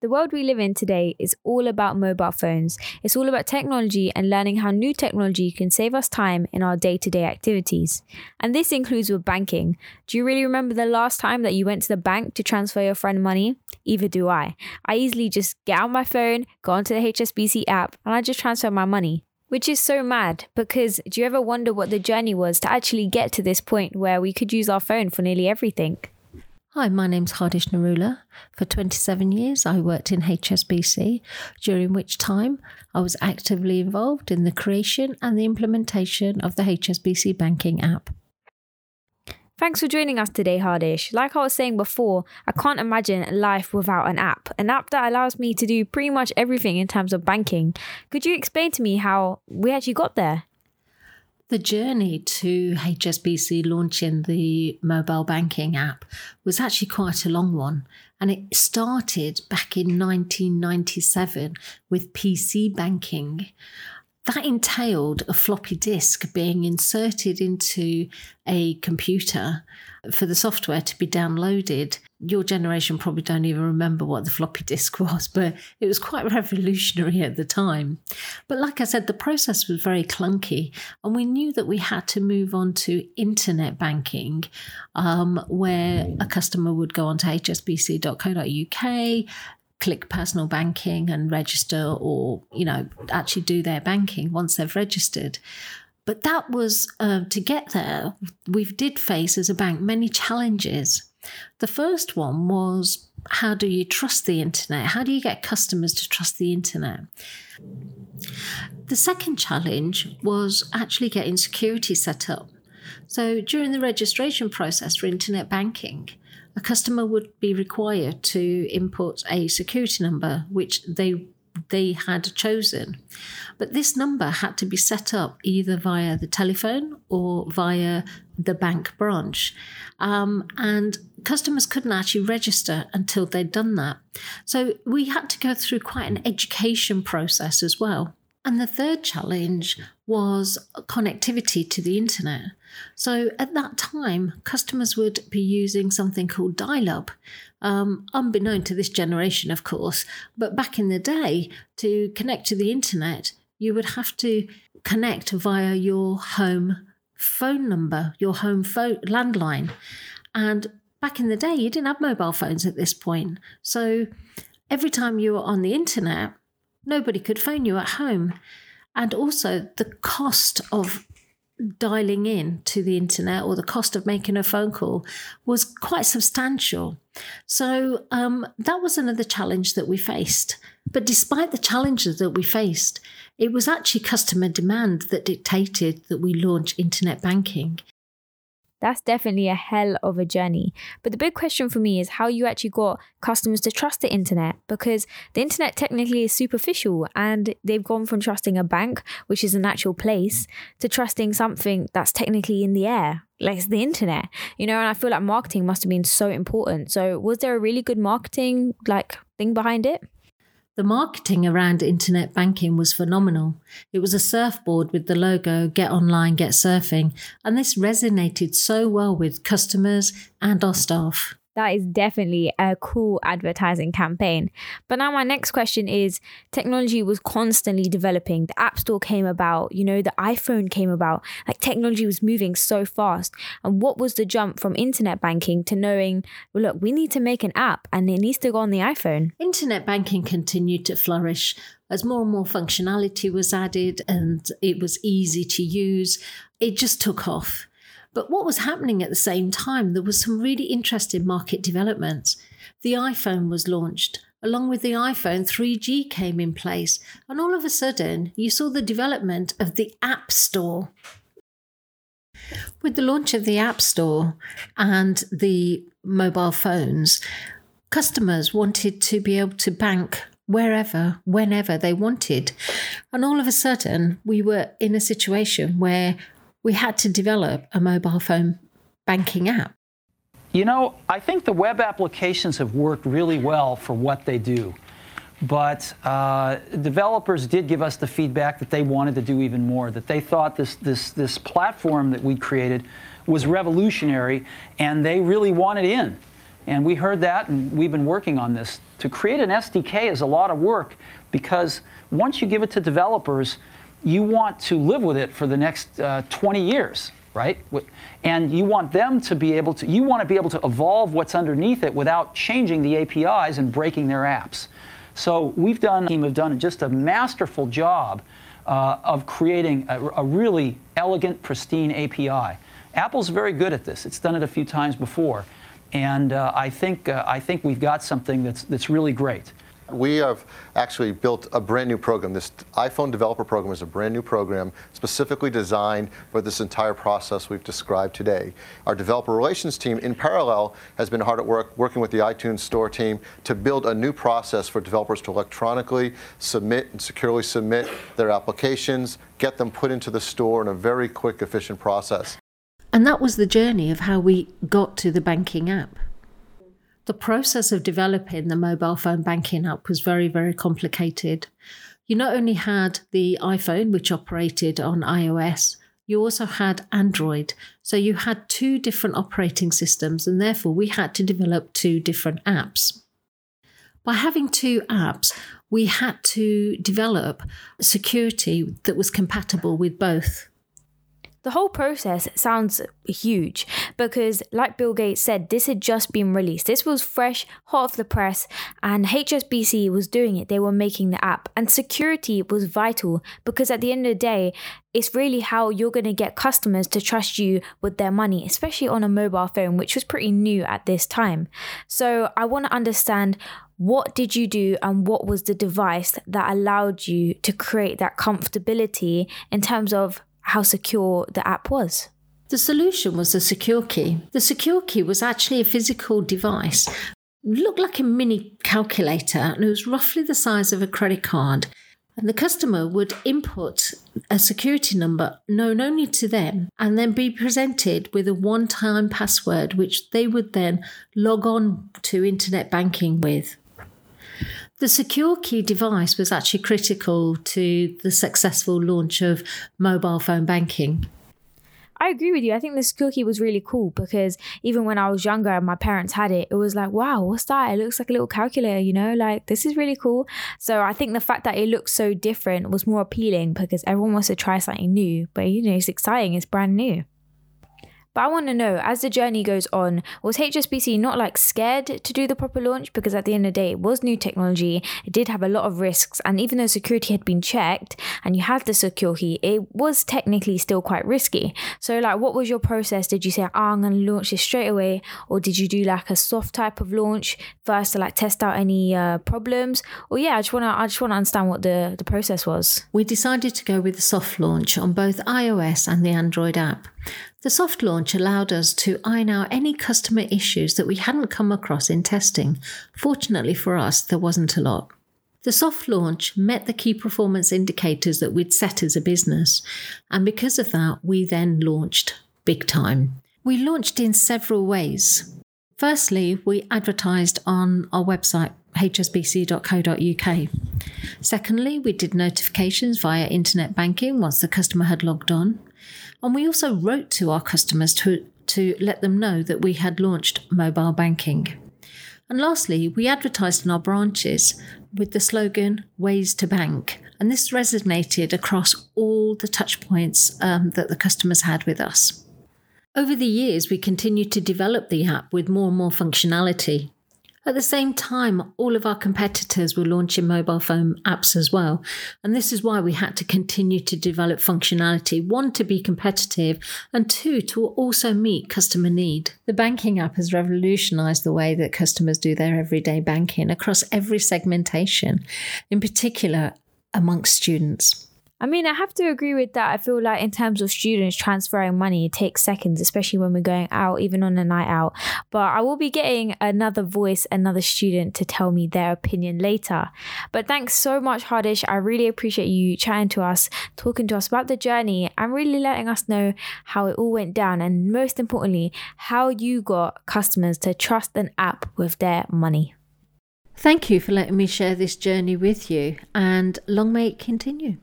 The world we live in today is all about mobile phones. It's all about technology and learning how new technology can save us time in our day to day activities. And this includes with banking. Do you really remember the last time that you went to the bank to transfer your friend money? Either do I. I easily just get out my phone, go onto the HSBC app, and I just transfer my money. Which is so mad because do you ever wonder what the journey was to actually get to this point where we could use our phone for nearly everything? Hi, my name's Hardish Narula. For 27 years, I worked in HSBC, during which time I was actively involved in the creation and the implementation of the HSBC banking app. Thanks for joining us today, Hardish. Like I was saying before, I can't imagine life without an app. An app that allows me to do pretty much everything in terms of banking. Could you explain to me how we actually got there? The journey to HSBC launching the mobile banking app was actually quite a long one. And it started back in 1997 with PC banking. That entailed a floppy disk being inserted into a computer for the software to be downloaded. Your generation probably don't even remember what the floppy disk was, but it was quite revolutionary at the time. But like I said, the process was very clunky, and we knew that we had to move on to internet banking, um, where a customer would go onto hsbc.co.uk, click personal banking and register or you know actually do their banking once they've registered but that was uh, to get there we did face as a bank many challenges the first one was how do you trust the internet? How do you get customers to trust the internet? The second challenge was actually getting security set up. So during the registration process for internet banking a customer would be required to input a security number which they they had chosen. But this number had to be set up either via the telephone or via the bank branch. Um, and customers couldn't actually register until they'd done that. So we had to go through quite an education process as well. And the third challenge was connectivity to the internet. So at that time, customers would be using something called dial up, um, unbeknown to this generation, of course. But back in the day, to connect to the internet, you would have to connect via your home phone number, your home phone landline. And back in the day, you didn't have mobile phones at this point. So every time you were on the internet, nobody could phone you at home. And also, the cost of dialing in to the internet or the cost of making a phone call was quite substantial. So um, that was another challenge that we faced. But despite the challenges that we faced, it was actually customer demand that dictated that we launch internet banking. That's definitely a hell of a journey. But the big question for me is how you actually got customers to trust the internet because the internet technically is superficial and they've gone from trusting a bank, which is an actual place, to trusting something that's technically in the air, like the internet. You know, and I feel like marketing must have been so important. So was there a really good marketing like thing behind it? The marketing around internet banking was phenomenal. It was a surfboard with the logo Get Online, Get Surfing, and this resonated so well with customers and our staff that is definitely a cool advertising campaign. But now my next question is technology was constantly developing. The App Store came about, you know, the iPhone came about. Like technology was moving so fast. And what was the jump from internet banking to knowing, well, look, we need to make an app and it needs to go on the iPhone? Internet banking continued to flourish as more and more functionality was added and it was easy to use. It just took off. But what was happening at the same time, there was some really interesting market developments. The iPhone was launched. Along with the iPhone, 3G came in place. And all of a sudden, you saw the development of the App Store. With the launch of the App Store and the mobile phones, customers wanted to be able to bank wherever, whenever they wanted. And all of a sudden, we were in a situation where we had to develop a mobile phone banking app. You know, I think the web applications have worked really well for what they do. But uh, developers did give us the feedback that they wanted to do even more, that they thought this, this, this platform that we created was revolutionary and they really wanted in. And we heard that, and we've been working on this. To create an SDK is a lot of work because once you give it to developers, you want to live with it for the next uh, 20 years, right? And you want them to be able to, you want to be able to evolve what's underneath it without changing the APIs and breaking their apps. So we've done, team have done just a masterful job uh, of creating a, a, really elegant, pristine API. Apple's very good at this. It's done it a few times before. And uh, I, think, uh, I think we've got something that's, that's really great. We have actually built a brand new program. This iPhone developer program is a brand new program specifically designed for this entire process we've described today. Our developer relations team, in parallel, has been hard at work working with the iTunes Store team to build a new process for developers to electronically submit and securely submit their applications, get them put into the store in a very quick, efficient process. And that was the journey of how we got to the banking app. The process of developing the mobile phone banking app was very, very complicated. You not only had the iPhone, which operated on iOS, you also had Android. So you had two different operating systems, and therefore we had to develop two different apps. By having two apps, we had to develop security that was compatible with both. The whole process sounds huge because, like Bill Gates said, this had just been released. This was fresh, hot off the press, and HSBC was doing it. They were making the app, and security was vital because at the end of the day, it's really how you're going to get customers to trust you with their money, especially on a mobile phone, which was pretty new at this time. So, I want to understand what did you do and what was the device that allowed you to create that comfortability in terms of how secure the app was. The solution was the secure key. The secure key was actually a physical device, looked like a mini calculator, and it was roughly the size of a credit card. And the customer would input a security number known only to them and then be presented with a one time password, which they would then log on to internet banking with. The secure key device was actually critical to the successful launch of mobile phone banking. I agree with you. I think the secure key was really cool because even when I was younger and my parents had it, it was like, wow, what's that? It looks like a little calculator, you know, like this is really cool. So I think the fact that it looks so different was more appealing because everyone wants to try something new, but you know, it's exciting, it's brand new. But I want to know, as the journey goes on, was HSBC not like scared to do the proper launch? Because at the end of the day, it was new technology. It did have a lot of risks. And even though security had been checked and you had the secure key, it was technically still quite risky. So, like, what was your process? Did you say, oh, I'm going to launch this straight away? Or did you do like a soft type of launch first to like test out any uh, problems? Or yeah, I just want to, I just want to understand what the, the process was. We decided to go with the soft launch on both iOS and the Android app. The soft launch allowed us to iron out any customer issues that we hadn't come across in testing. Fortunately for us, there wasn't a lot. The soft launch met the key performance indicators that we'd set as a business, and because of that, we then launched big time. We launched in several ways. Firstly, we advertised on our website, hsbc.co.uk. Secondly, we did notifications via internet banking once the customer had logged on. And we also wrote to our customers to, to let them know that we had launched mobile banking. And lastly, we advertised in our branches with the slogan Ways to Bank. And this resonated across all the touchpoints um, that the customers had with us. Over the years, we continued to develop the app with more and more functionality. At the same time, all of our competitors were launching mobile phone apps as well. And this is why we had to continue to develop functionality one, to be competitive, and two, to also meet customer need. The banking app has revolutionized the way that customers do their everyday banking across every segmentation, in particular amongst students. I mean, I have to agree with that. I feel like in terms of students transferring money, it takes seconds, especially when we're going out, even on a night out. But I will be getting another voice, another student to tell me their opinion later. But thanks so much, Hardish. I really appreciate you chatting to us, talking to us about the journey, and really letting us know how it all went down. And most importantly, how you got customers to trust an app with their money. Thank you for letting me share this journey with you, and long may it continue.